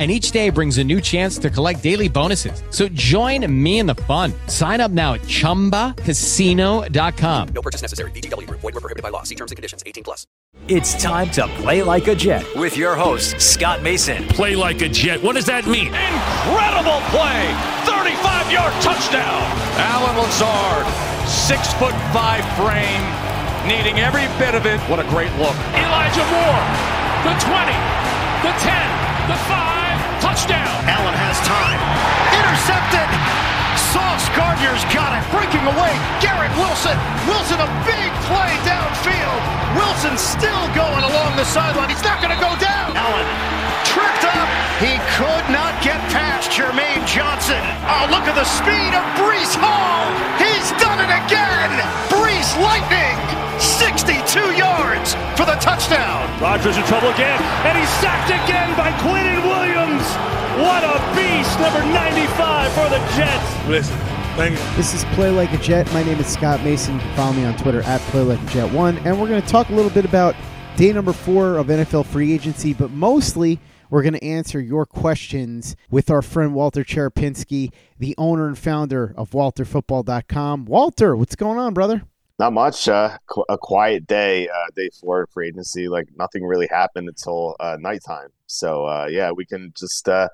and each day brings a new chance to collect daily bonuses. So join me in the fun. Sign up now at ChumbaCasino.com. No purchase necessary. VGW. Void were prohibited by law. See terms and conditions. 18 plus. It's time to play like a Jet with your host, Scott Mason. Play like a Jet. What does that mean? Incredible play. 35-yard touchdown. Allen Lazard, six foot five frame, needing every bit of it. What a great look. Elijah Moore, the 20, the 10, the 5, touchdown. Allen has time. Intercepted. Sauce Gardner's got it. Breaking away. Garrett Wilson. Wilson, a big play downfield. Wilson still going along the sideline. He's not going to go down. Allen tripped up. He could not get past Jermaine Johnson. Oh, look at the speed of Breece Hall. He's done it again. Breece Lightning. 62 yards for the touchdown. Rodgers in trouble again, and he's sacked again by Quinnen Williams. What a beast, number 95 for the Jets. Listen, thank. This is Play Like a Jet. My name is Scott Mason. You can follow me on Twitter at Play Like a Jet One, and we're going to talk a little bit about day number four of NFL free agency, but mostly we're going to answer your questions with our friend Walter Cherepinsky, the owner and founder of WalterFootball.com. Walter, what's going on, brother? Not much. Uh, qu- a quiet day, uh, day four for agency. Like nothing really happened until uh, nighttime. So uh, yeah, we can just uh,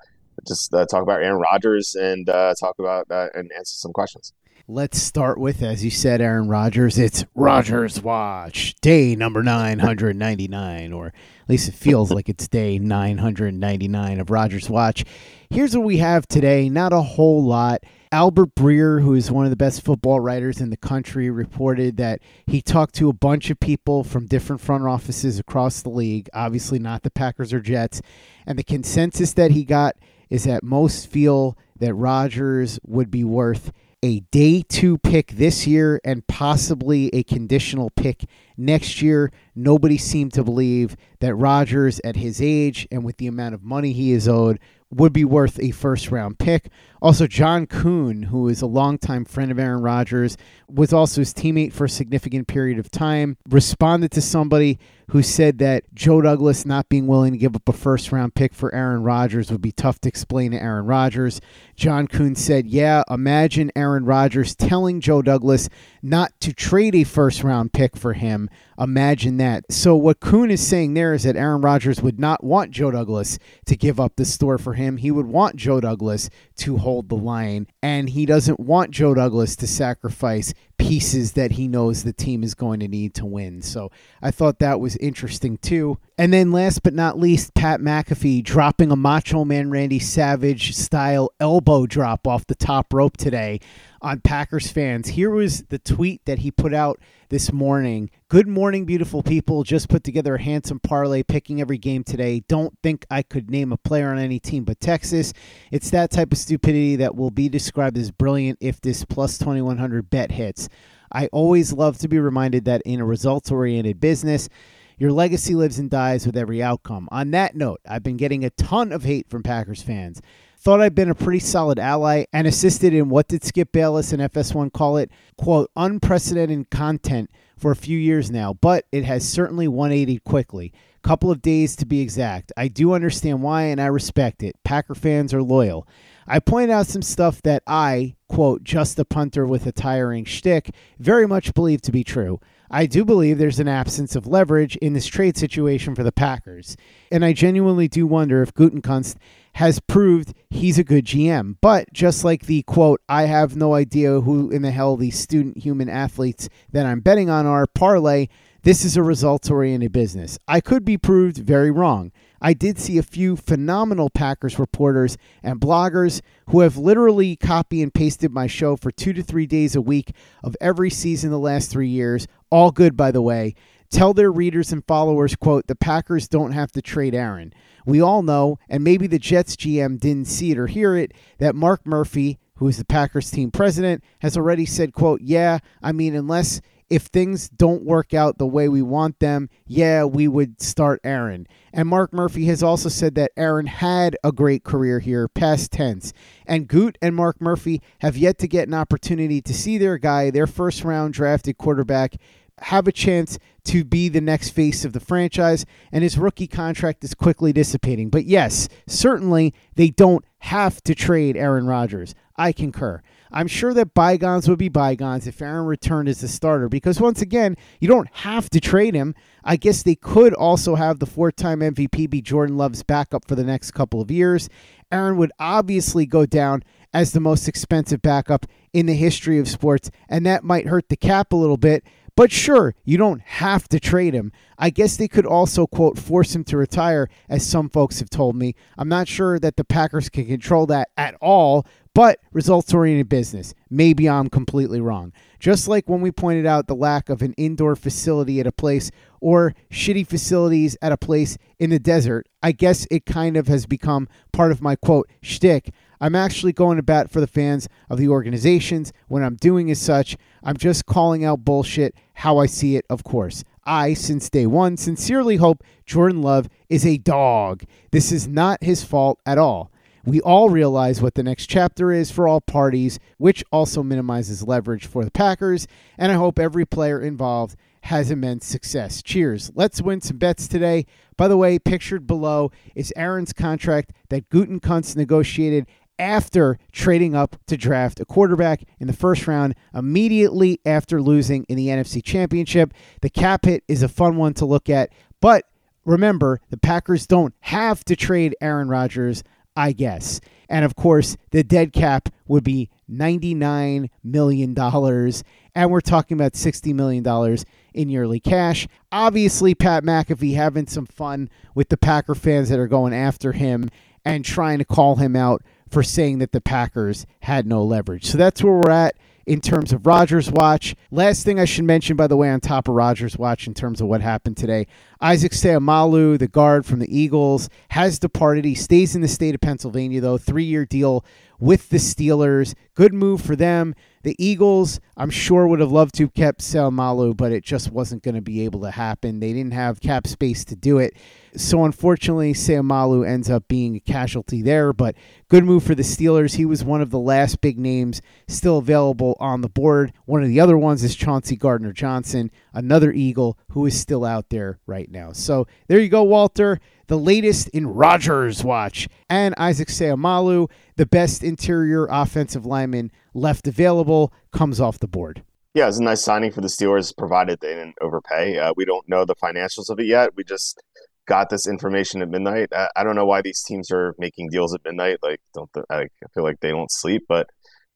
just uh, talk about Aaron Rodgers and talk about and answer some questions. Let's start with, as you said, Aaron Rodgers. It's Rodgers Watch, day number 999, or at least it feels like it's day 999 of Rodgers Watch. Here's what we have today not a whole lot. Albert Breer, who is one of the best football writers in the country, reported that he talked to a bunch of people from different front offices across the league, obviously not the Packers or Jets. And the consensus that he got is that most feel that Rodgers would be worth a day two pick this year and possibly a conditional pick next year. Nobody seemed to believe that Rodgers, at his age and with the amount of money he is owed, would be worth a first round pick. Also, John Kuhn, who is a longtime friend of Aaron Rodgers, was also his teammate for a significant period of time, responded to somebody who said that Joe Douglas not being willing to give up a first round pick for Aaron Rodgers would be tough to explain to Aaron Rodgers. John Kuhn said, Yeah, imagine Aaron Rodgers telling Joe Douglas not to trade a first round pick for him. Imagine that. So, what Kuhn is saying there is that Aaron Rodgers would not want Joe Douglas to give up the store for him. He would want Joe Douglas to hold the line, and he doesn't want Joe Douglas to sacrifice pieces that he knows the team is going to need to win. So I thought that was interesting too. And then last but not least, Pat McAfee dropping a Macho Man Randy Savage style elbow drop off the top rope today on Packers fans. Here was the tweet that he put out this morning. Good morning, beautiful people. Just put together a handsome parlay picking every game today. Don't think I could name a player on any team but Texas. It's that type of stupidity that will be described as brilliant if this plus 2100 bet hits. I always love to be reminded that in a results oriented business, your legacy lives and dies with every outcome. On that note, I've been getting a ton of hate from Packers fans. thought I'd been a pretty solid ally and assisted in what did Skip Bayless and FS1 call it, quote, unprecedented content for a few years now, but it has certainly 180 quickly. Couple of days to be exact. I do understand why and I respect it. Packer fans are loyal. I pointed out some stuff that I, quote, just a punter with a tiring shtick, very much believe to be true. I do believe there's an absence of leverage in this trade situation for the Packers. And I genuinely do wonder if Gutekunst has proved he's a good GM. But just like the quote, I have no idea who in the hell these student human athletes that I'm betting on are parlay, this is a results oriented business. I could be proved very wrong. I did see a few phenomenal Packers reporters and bloggers who have literally copy and pasted my show for two to three days a week of every season the last three years. All good, by the way. Tell their readers and followers, quote, the Packers don't have to trade Aaron. We all know, and maybe the Jets GM didn't see it or hear it, that Mark Murphy, who is the Packers team president, has already said, quote, yeah, I mean, unless if things don't work out the way we want them, yeah, we would start Aaron. And Mark Murphy has also said that Aaron had a great career here, past tense. And Goot and Mark Murphy have yet to get an opportunity to see their guy, their first round drafted quarterback, have a chance to be the next face of the franchise, and his rookie contract is quickly dissipating. But yes, certainly they don't have to trade Aaron Rodgers. I concur. I'm sure that bygones would be bygones if Aaron returned as a starter because, once again, you don't have to trade him. I guess they could also have the four time MVP be Jordan Love's backup for the next couple of years. Aaron would obviously go down as the most expensive backup in the history of sports, and that might hurt the cap a little bit. But sure, you don't have to trade him. I guess they could also, quote, force him to retire, as some folks have told me. I'm not sure that the Packers can control that at all, but results oriented business. Maybe I'm completely wrong. Just like when we pointed out the lack of an indoor facility at a place or shitty facilities at a place in the desert, I guess it kind of has become part of my quote shtick. I'm actually going to bat for the fans of the organizations when I'm doing as such. I'm just calling out bullshit how I see it, of course. I, since day one, sincerely hope Jordan Love is a dog. This is not his fault at all. We all realize what the next chapter is for all parties, which also minimizes leverage for the Packers, and I hope every player involved has immense success. Cheers. Let's win some bets today. By the way, pictured below is Aaron's contract that Gutekunst negotiated after trading up to draft a quarterback in the first round immediately after losing in the NFC Championship. The cap hit is a fun one to look at, but remember, the Packers don't have to trade Aaron Rodgers, I guess. And of course, the dead cap would be $99 million. And we're talking about $60 million in yearly cash. Obviously, Pat McAfee having some fun with the Packer fans that are going after him and trying to call him out for saying that the Packers had no leverage. So that's where we're at in terms of Rodgers Watch. Last thing I should mention, by the way, on top of Rodgers Watch in terms of what happened today, Isaac Seumalo, the guard from the Eagles, has departed. He stays in the state of Pennsylvania, though, three year deal with the Steelers. Good move for them. The Eagles, I'm sure, would have loved to have kept Seumalo, but it just wasn't going to be able to happen. They didn't have cap space to do it. So unfortunately, Seumalo ends up being a casualty there, but good move for the Steelers. He was one of the last big names still available on the board. One of the other ones is Chauncey Gardner Johnson, another Eagle who is still out there right now. So there you go, Walter. The latest in Rodgers Watch and Isaac Seumalo, the best interior offensive lineman left available, comes off the board. Yeah, it's a nice signing for the Steelers, provided they didn't overpay. Uh, we don't know the financials of it yet. We just got this information at midnight. I, I, don't know why these teams are making deals at midnight. Like, don't I feel like they don't sleep, but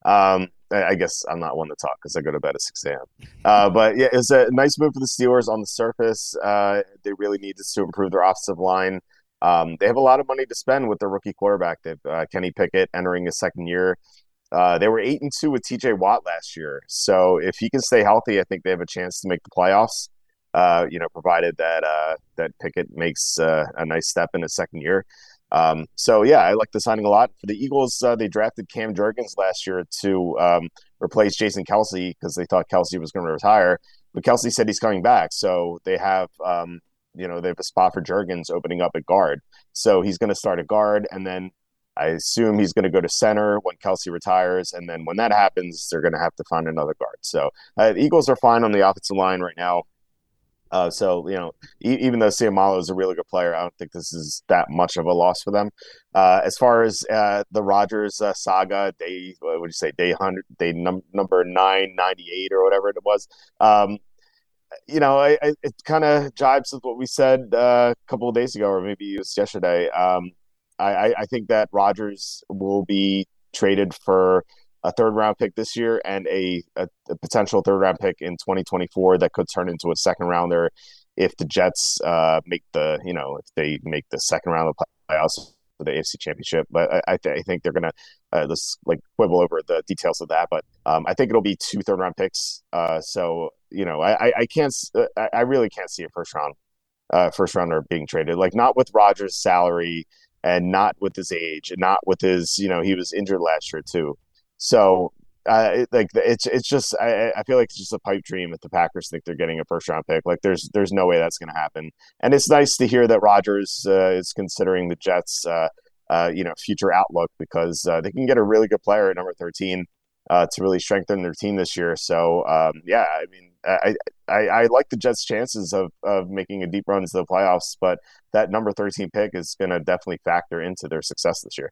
um, I, I, guess I'm not one to talk because I go to bed at 6 a.m. Uh, but yeah, it's a nice move for the Steelers on the surface. Uh, they really needed to improve their offensive line. Um, they have a lot of money to spend with their rookie quarterback. They uh, Kenny Pickett entering his second year. Uh, they were eight and two with T.J. Watt last year. So if he can stay healthy, I think they have a chance to make the playoffs. Uh, you know, provided that uh, that Pickett makes uh, a nice step in his second year. Um, so yeah, I like the signing a lot. For the Eagles, uh, they drafted Cam Jurgens last year to um, replace Jason Kelce because they thought Kelce was going to retire, but Kelce said he's coming back. So they have um, you know they have a spot for Jurgens opening up at guard. So he's going to start at guard, and then I assume he's going to go to center when Kelce retires, and then when that happens, they're going to have to find another guard. So uh, the Eagles are fine on the offensive line right now. Uh, so you know, e- even though Seumalo is a really good player, I don't think this is that much of a loss for them. Uh, as far as uh, the Rodgers uh, saga, day what would you say, day hundred, day num- number nine ninety eight or whatever it was. Um, you know, I, I, it kind of jibes with what we said uh, a couple of days ago, or maybe it was yesterday. Um, I, I think that Rogers will be traded for a third round pick this year and a, a, a, potential third round pick in 2024 that could turn into a second rounder if the Jets uh, make the you know if they make the second round of playoffs for the AFC Championship. But I, I, th- I think they're gonna uh, let's like quibble over the details of that. But um, I think it'll be two third round picks. Uh, so you know I, I can't I really can't see a first round uh, first rounder being traded like not with Rodgers' salary and not with his age and not with his you know he was injured last year too so uh, like it's it's just I, I feel like it's just a pipe dream if the Packers think they're getting a first round pick. Like there's there's no way that's going to happen. And it's nice to hear that Rodgers uh, is considering the Jets, uh, uh you know, future outlook because uh, they can get a really good player at number thirteen uh, to really strengthen their team this year. So um, yeah, I mean, I, I, I like the Jets' chances of of making a deep run into the playoffs, but that number thirteen pick is going to definitely factor into their success this year.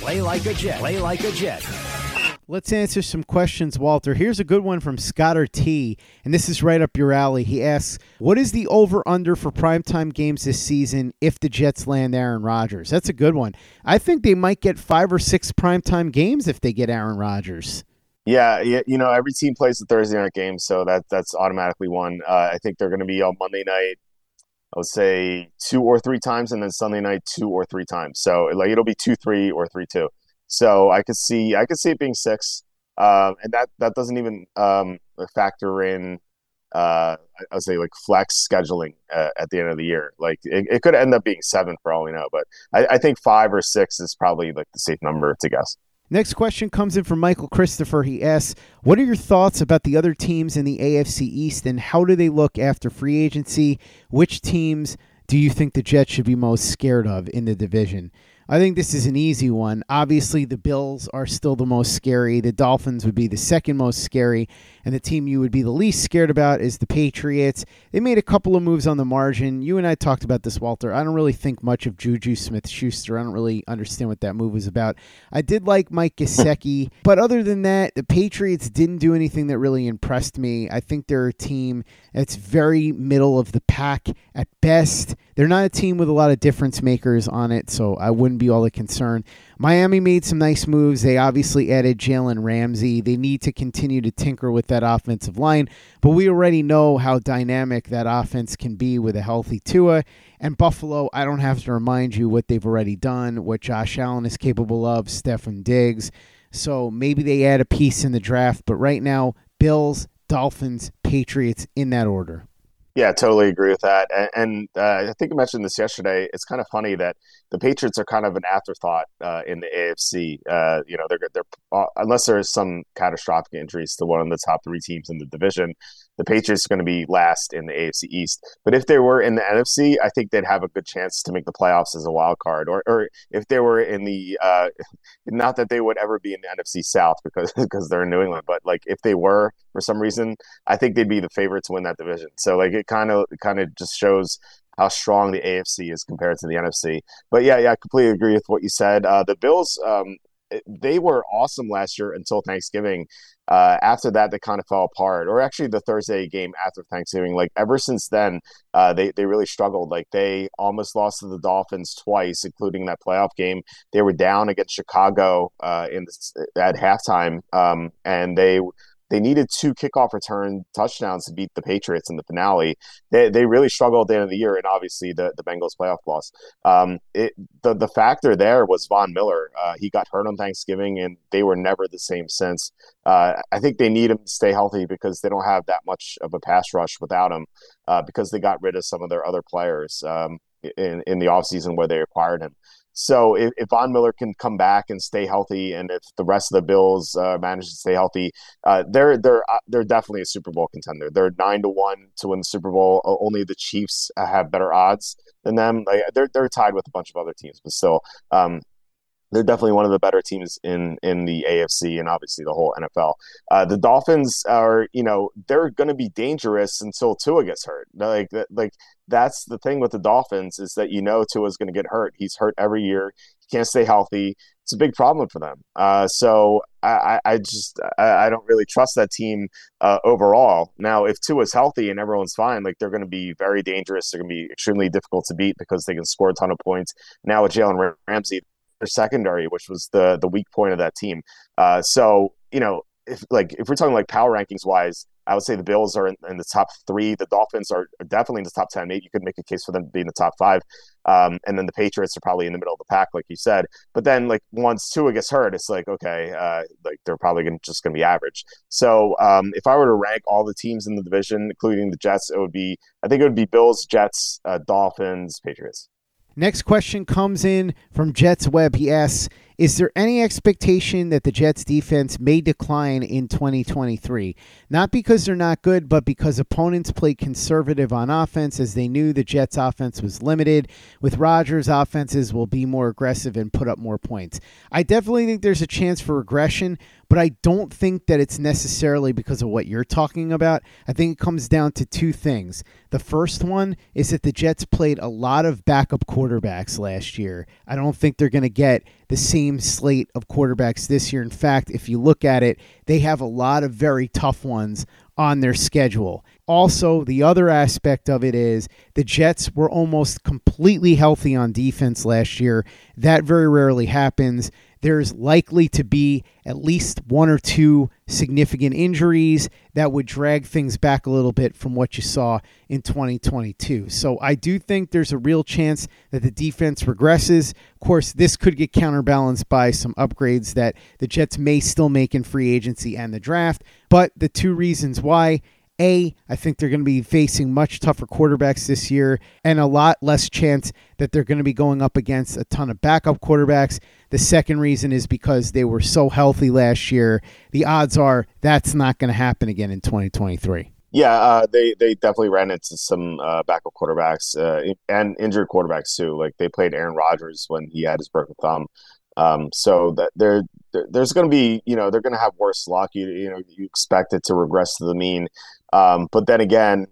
Play like a Jet. Play like a Jet. Let's answer some questions, Walter. Here's a good one from Scotter T, and this is right up your alley. He asks, What is the over under for primetime games this season if the Jets land Aaron Rodgers? That's a good one. I think they might get five or six primetime games if they get Aaron Rodgers. Yeah, yeah, you know, every team plays the Thursday night game, so that that's automatically one. Uh, I think they're going to be on Monday night. I would say two or three times, and then Sunday night two or three times. So like it'll be two, three, or three, two. So I could see I could see it being six, um, and that that doesn't even um, factor in. Uh, I would say like flex scheduling uh, at the end of the year. Like it, it, could end up being seven for all we know, but I, I think five or six is probably like the safe number to guess. Next question comes in from Michael Christopher. He asks, What are your thoughts about the other teams in the AFC East and how do they look after free agency? Which teams do you think the Jets should be most scared of in the division? I think this is an easy one. Obviously, the Bills are still the most scary. The Dolphins would be the second most scary. And the team you would be the least scared about is the Patriots. They made a couple of moves on the margin. You and I talked about this, Walter. I don't really think much of Juju Smith Schuster. I don't really understand what that move was about. I did like Mike Gesicki. but other than that, the Patriots didn't do anything that really impressed me. I think they're a team that's very middle of the pack at best. they're not a team with a lot of difference makers on it, so I wouldn't be all that concern. Miami made some nice moves. They obviously added Jalen Ramsey. They need to continue to tinker with that offensive line, but we already know how dynamic that offense can be with a healthy Tua. And Buffalo, I don't have to remind you what they've already done, what Josh Allen is capable of, Stefon Diggs. So maybe they add a piece in the draft, but right now, Bills, Dolphins, Patriots in that order. Yeah, totally agree with that. And, and uh, I think I mentioned this yesterday. It's kind of funny that the Patriots are kind of an afterthought uh, in the AFC. Uh, you know, they're they're uh, unless there's some catastrophic injuries to one of the top three teams in the division, the Patriots are going to be last in the AFC East. But if they were in the NFC, I think they'd have a good chance to make the playoffs as a wild card. Or, or if they were in the, uh, not that they would ever be in the NFC South because because they're in New England, but like if they were for some reason, I think they'd be the favorite to win that division. So like it kind of kind of just shows how strong the AFC is compared to the NFC. But yeah, yeah, I completely agree with what you said. Uh, the Bills, um, they were awesome last year until Thanksgiving. Uh, after that, they kind of fell apart. Or actually, the Thursday game after Thanksgiving, like ever since then, uh, they they really struggled. Like they almost lost to the Dolphins twice, including that playoff game. They were down against Chicago uh, in the, at halftime, um, and they they needed two kickoff return touchdowns to beat the Patriots in the finale. They, they really struggled at the end of the year, and obviously the, the Bengals playoff loss. Um, it, the the factor there was Von Miller. Uh, he got hurt on Thanksgiving, and they were never the same since. Uh, I think they need him to stay healthy because they don't have that much of a pass rush without him uh, because they got rid of some of their other players um, in in the offseason where they acquired him. So if, if Von Miller can come back and stay healthy, and if the rest of the Bills uh, manage to stay healthy, uh, they're they're uh, they're definitely a Super Bowl contender. They're nine to one to win the Super Bowl. Only the Chiefs have better odds than them. Like, they're they're tied with a bunch of other teams, but still, um, they're definitely one of the better teams in in the AFC and obviously the whole NFL. Uh, the Dolphins are, you know, they're going to be dangerous until Tua gets hurt. Like like that's the thing with the Dolphins is that you know Tua's going to get hurt. He's hurt every year. He can't stay healthy. It's a big problem for them. Uh, so I, I just I, I, don't really trust that team uh, overall. Now, if Tua's healthy and everyone's fine, like they're going to be very dangerous. They're going to be extremely difficult to beat because they can score a ton of points. Now with Jalen Ramsey, secondary, which was the the weak point of that team. Uh, so you know, if like if we're talking like power rankings wise, I would say the Bills are in, in, the top three. The Dolphins are definitely in the top ten. Maybe you could make a case for them being the top five. Um, and then the Patriots are probably in the middle of the pack, like you said. But then, like once Tua gets hurt, it's like okay, uh, like they're probably gonna, just going to be average. So um, if I were to rank all the teams in the division, including the Jets, it would be I think it would be Bills, Jets, uh, Dolphins, Patriots. Next question comes in from Jets Web. He asks, is there any expectation that the Jets defense may decline in 2023? Not because they're not good, but because opponents played conservative on offense as they knew the Jets offense was limited. With Rodgers, offenses will be more aggressive and put up more points. I definitely think there's a chance for regression, but I don't think that it's necessarily because of what you're talking about. I think it comes down to two things. The first one is that the Jets played a lot of backup quarterbacks last year. I don't think they're going to get the same slate of quarterbacks this year. In fact, if you look at it, they have a lot of very tough ones on their schedule. Also, the other aspect of it is the Jets were almost completely healthy on defense last year. That very rarely happens there's likely to be at least one or two significant injuries that would drag things back a little bit from what you saw in 2022. So I do think there's a real chance that the defense regresses. Of course, this could get counterbalanced by some upgrades that the Jets may still make in free agency and the draft. But the two reasons why a, I think they're going to be facing much tougher quarterbacks this year and a lot less chance that they're going to be going up against a ton of backup quarterbacks. The second reason is because they were so healthy last year. The odds are that's not going to happen again in 2023. Yeah, uh, they they definitely ran into some uh, backup quarterbacks uh, and injured quarterbacks too. Like they played Aaron Rodgers when he had his broken thumb. Um, so that there, there's going to be, you know, they're going to have worse luck. You, you know, you expect it to regress to the mean. Um, but then again,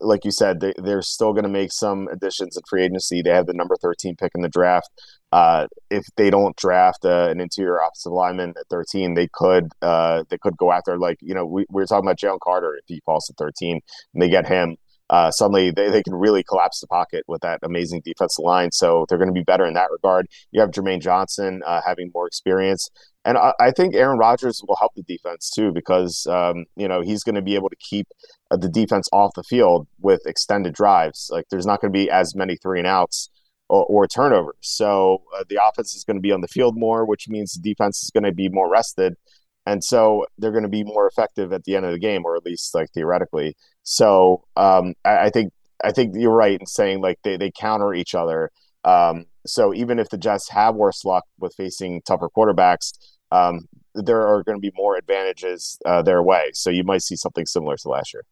like you said, they, they're still going to make some additions in free agency. They have the number 13 pick in the draft. Uh, if they don't draft uh, an interior offensive lineman at 13, they could uh, they could go after like you know we, we were talking about Jalen Carter if he falls to 13 and they get him. Uh, suddenly they, they can really collapse the pocket with that amazing defensive line. So they're going to be better in that regard. You have Jermaine Johnson uh, having more experience. And I, I, think Aaron Rodgers will help the defense too because, um, you know, he's going to be able to keep uh, the defense off the field with extended drives. Like there's not going to be as many three and outs or, or turnovers. So uh, the offense is going to be on the field more, which means the defense is going to be more rested and so they're going to be more effective at the end of the game, or at least like theoretically. So um, I, I, think I think you're right in saying like they, they counter each other. Um, so even if the Jets have worse luck with facing tougher quarterbacks, um, there are going to be more advantages uh, their way. So you might see something similar to last year.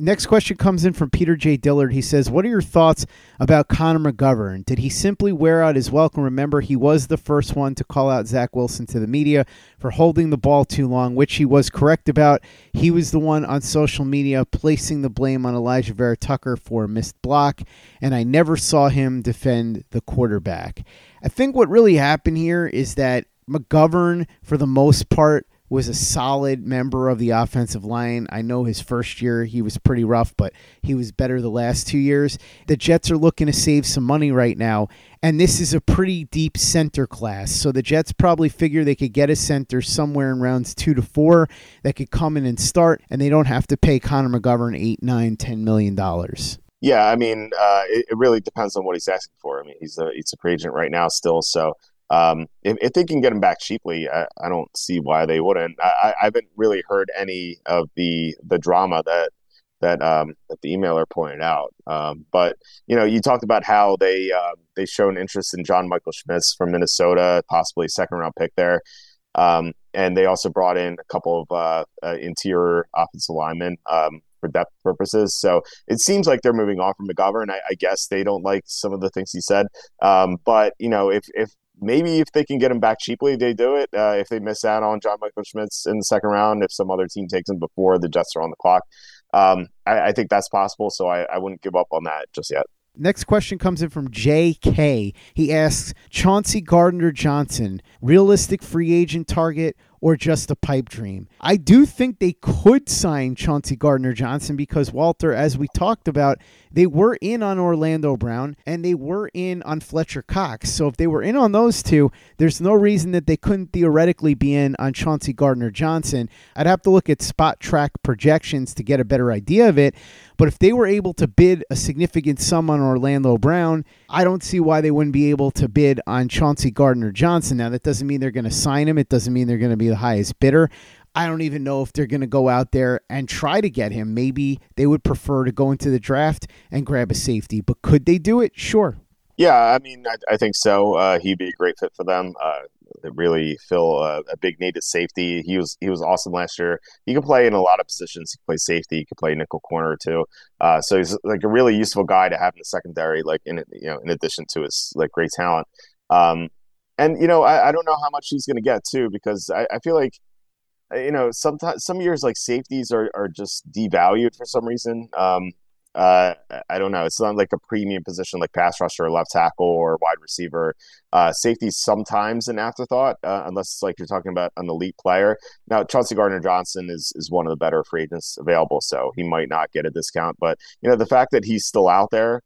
Next question comes in from Peter J. Dillard. He says, What are your thoughts about Connor McGovern? Did he simply wear out his welcome? Remember, he was the first one to call out Zach Wilson to the media for holding the ball too long, which he was correct about. He was the one on social media placing the blame on Alijah Vera Tucker for a missed block, and I never saw him defend the quarterback. I think what really happened here is that McGovern, for the most part, was a solid member of the offensive line. I know his first year he was pretty rough, but he was better the last two years. The Jets are looking to save some money right now, and this is a pretty deep center class. So the Jets probably figure they could get a center somewhere in rounds two to four that could come in and start, and they don't have to pay Connor McGovern eight, nine, ten million dollars. Yeah, I mean, uh, it, it, really depends on what he's asking for. I mean, he's a he's a free agent right now still, so um, if, if, they can get him back cheaply, I, I don't see why they wouldn't. I, I, haven't really heard any of the the drama that that um, that the emailer pointed out. Um, but you know, you talked about how they uh, they shown interest in John Michael Schmitz from Minnesota, possibly second round pick there. Um, and they also brought in a couple of uh, uh, interior offensive linemen um, for depth purposes. So it seems like they're moving on from McGovern. I, I guess they don't like some of the things he said. Um, but you know, if if maybe if they can get him back cheaply, they do it. Uh, if they miss out on John Michael Schmitz in the second round, if some other team takes him before the Jets are on the clock, um, I, I, think that's possible. So I, I wouldn't give up on that just yet. Next question comes in from J.K. He asks Chauncey Gardner Johnson, realistic free agent target or just a pipe dream. I do think they could sign Chauncey Gardner Johnson because, Walter, as we talked about, they were in on Orlando Brown and they were in on Fletcher Cox. So if they were in on those two, there's no reason that they couldn't theoretically be in on Chauncey Gardner Johnson. I'd have to look at Spotrac projections to get a better idea of it. But if they were able to bid a significant sum on Orlando Brown, I don't see why they wouldn't be able to bid on Chauncey Gardner Johnson. Now, that doesn't mean they're going to sign him, it doesn't mean they're going to be the highest bidder. I don't even know if they're going to go out there and try to get him. Maybe they would prefer to go into the draft and grab a safety, but could they do it? Sure. Yeah, I mean, I, I think so. Uh, he'd be a great fit for them. Uh, really fill a, a, big need at safety. He was he was awesome last year. He can play in a lot of positions. He can play safety. He can play nickel corner too. Uh, so he's like a really useful guy to have in the secondary. Like in you know, in addition to his like great talent. Um, and you know, I, I don't know how much he's going to get too because I, I feel like you know sometimes some years like safeties are, are just devalued for some reason um, uh, I don't know. It's not like a premium position like pass rusher, or left tackle, or wide receiver. Uh, safety sometimes an afterthought, uh, unless it's like you're talking about an elite player. Now, Chauncey Gardner Johnson is is one of the better free agents available, so he might not get a discount. But you know, the fact that he's still out there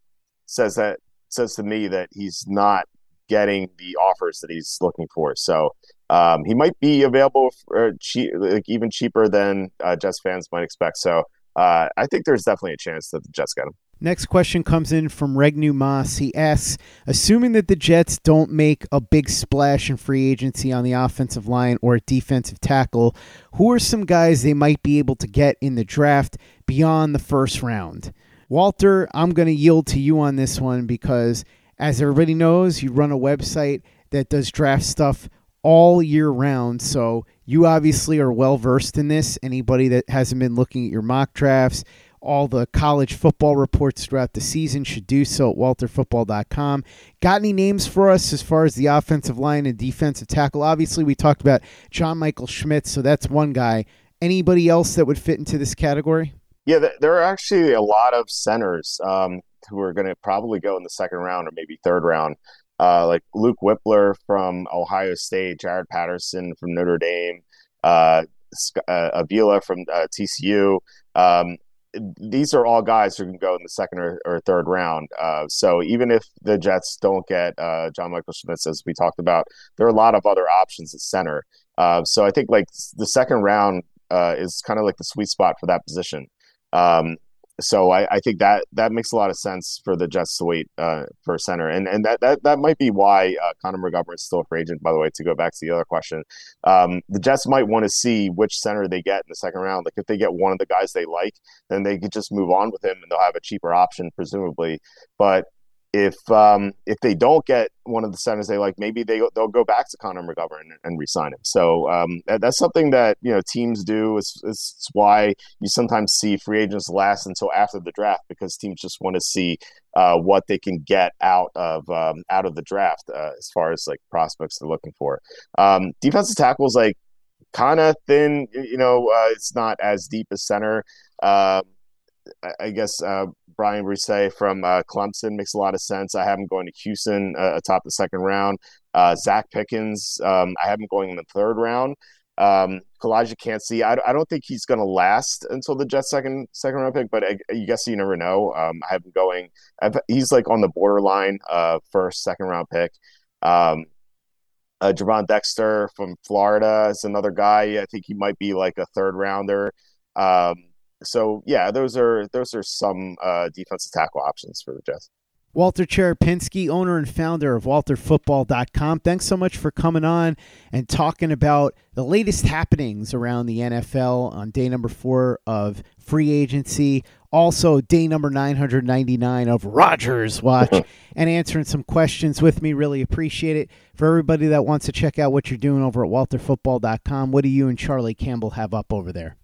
says that says to me that he's not getting the offers that he's looking for. So um, he might be available for cheap, like even cheaper than uh, Jets fans might expect. So uh, I think there's definitely a chance that the Jets get him. Next question comes in from Regnu Moss. He asks, assuming that the Jets don't make a big splash in free agency on the offensive line or defensive tackle, who are some guys they might be able to get in the draft beyond the first round? Walter, I'm going to yield to you on this one because, as everybody knows, you run a website that does draft stuff all year round. So you obviously are well versed in this. Anybody that hasn't been looking at your mock drafts, all the college football reports throughout the season should do so at walterfootball.com. Got any names for us as far as the offensive line and defensive tackle? Obviously, we talked about John Michael Schmitz, so that's one guy. Anybody else that would fit into this category? Yeah, there are actually a lot of centers um, who are going to probably go in the second round or maybe third round uh, like Luke Wypler from Ohio State, Jarrett Patterson from Notre Dame, uh, uh, Avila from uh, TCU. Um, these are all guys who can go in the second or, or third round. Uh, so even if the Jets don't get uh, John Michael Schmitz, as we talked about, there are a lot of other options at center. So I think like the second round is kind of like the sweet spot for that position. Um, so I, I, think that that makes a lot of sense for the Jets to wait uh, for center, and and that that, that might be why uh, Connor McGovern is still a free agent. By the way, to go back to the other question, um, the Jets might want to see which center they get in the second round. Like if they get one of the guys they like, then they could just move on with him, and they'll have a cheaper option, presumably. But if um, if they don't get one of the centers they like, maybe they they'll go back to Connor McGovern and, resign him. So um, that's something that you know teams do. It's, it's why you sometimes see free agents last until after the draft because teams just want to see uh, what they can get out of um, out of the draft uh, as far as like prospects they're looking for. Um, defensive tackles like kind of thin. You know, uh, it's not as deep as center. Uh, I guess uh, Bryan Bresee from uh, Clemson makes a lot of sense. I have him going to Houston uh, atop the second round. Uh, Zacch Pickens, um, I have him going in the third round. Um, Calijah Kancey, I, I don't think he's going to last until the Jets' second second round pick, but I, I guess you never know. Um, I have him going. I've, he's like on the borderline uh, first second round pick. Um, uh, Gervon Dexter from Florida is another guy. I think he might be like a third rounder. Um, so yeah, those are those are some uh, defensive tackle options for the Jets. Walter Cherepinsky, owner and founder of WalterFootball.com. Thanks so much for coming on and talking about the latest happenings around the NFL on day number four of free agency. Also, day number 999 of Rodgers Watch and answering some questions with me. Really appreciate it. For everybody that wants to check out what you're doing over at WalterFootball.com, what do you and Charlie Campbell have up over there?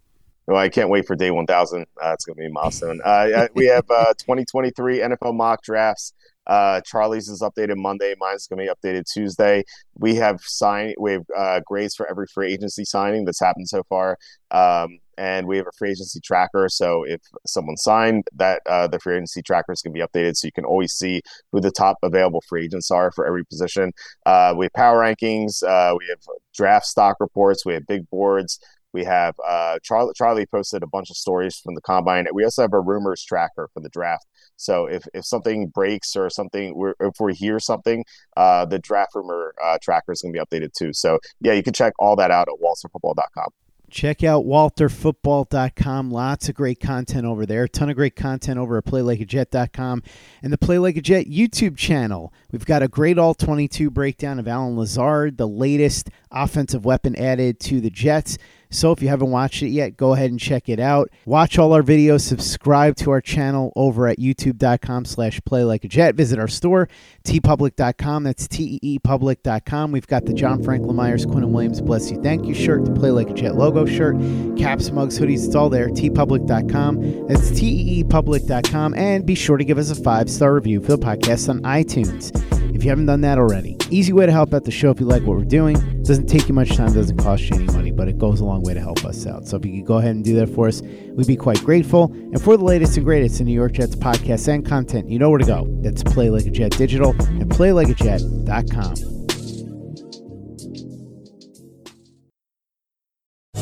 Well, I can't wait for day 1000. Uh, it's going to be a milestone. Uh, we have uh, 2023 NFL mock drafts. Uh, Charlie's is updated Monday. Mine's going to be updated Tuesday. We have signed. We have uh, grades for every free agency signing that's happened so far, um, and we have a free agency tracker. So if someone signed, that uh, the free agency tracker is going to be updated, so you can always see who the top available free agents are for every position. Uh, we have power rankings. Uh, we have draft stock reports. We have big boards. We have uh, Charlie, Charlie posted a bunch of stories from the combine. We also have a rumors tracker for the draft. So if, if something breaks or something, we if we hear something, uh, the draft rumor uh, tracker is going to be updated too. So yeah, you can check all that out at walterfootball.com. Check out walterfootball.com. Lots of great content over there. A ton of great content over at playlikeajet.com and the Play Like a Jet YouTube channel. We've got a great all 22 breakdown of Allen Lazard, the latest offensive weapon added to the Jets. So if you haven't watched it yet, go ahead and check it out. Watch all our videos. Subscribe to our channel over at youtube.com slash play like a jet. Visit our store, teepublic.com. That's T-E-E-public.com. We've got the John Franklin Myers, Quinnen Williams, Bless You, Thank You shirt, the Play Like a Jet logo shirt, caps, mugs, hoodies. It's all there, teepublic.com. That's T-E-E-public.com. And be sure to give us a five-star review for the podcast on iTunes if you haven't done that already. Easy way to help out the show if you like what we're doing. Doesn't take you much time, doesn't cost you any money, but it goes a long way to help us out. So if you could go ahead and do that for us, we'd be quite grateful. And for the latest and greatest in New York Jets podcasts and content, you know where to go. That's Play Like a Jet Digital and PlayLikeAJet.com.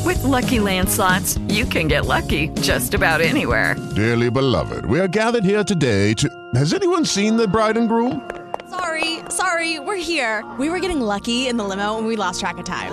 With Lucky Land slots, you can get lucky just about anywhere. Dearly beloved, we are gathered here today to. Has anyone seen the bride and groom? Sorry, sorry, we're here. We were getting lucky in the limo and we lost track of time.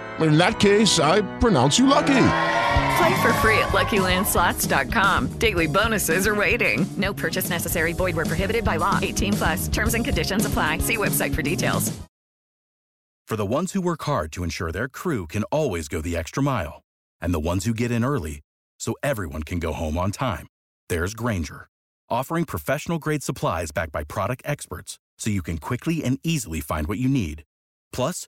In that case, I pronounce you lucky. Play for free at LuckyLandSlots.com. Daily bonuses are waiting. No purchase necessary. Void where prohibited by law. 18 plus. Terms and conditions apply. See website for details. For the ones who work hard to ensure their crew can always go the extra mile, and the ones who get in early so everyone can go home on time, there's Granger, offering professional grade supplies backed by product experts so you can quickly and easily find what you need. Plus,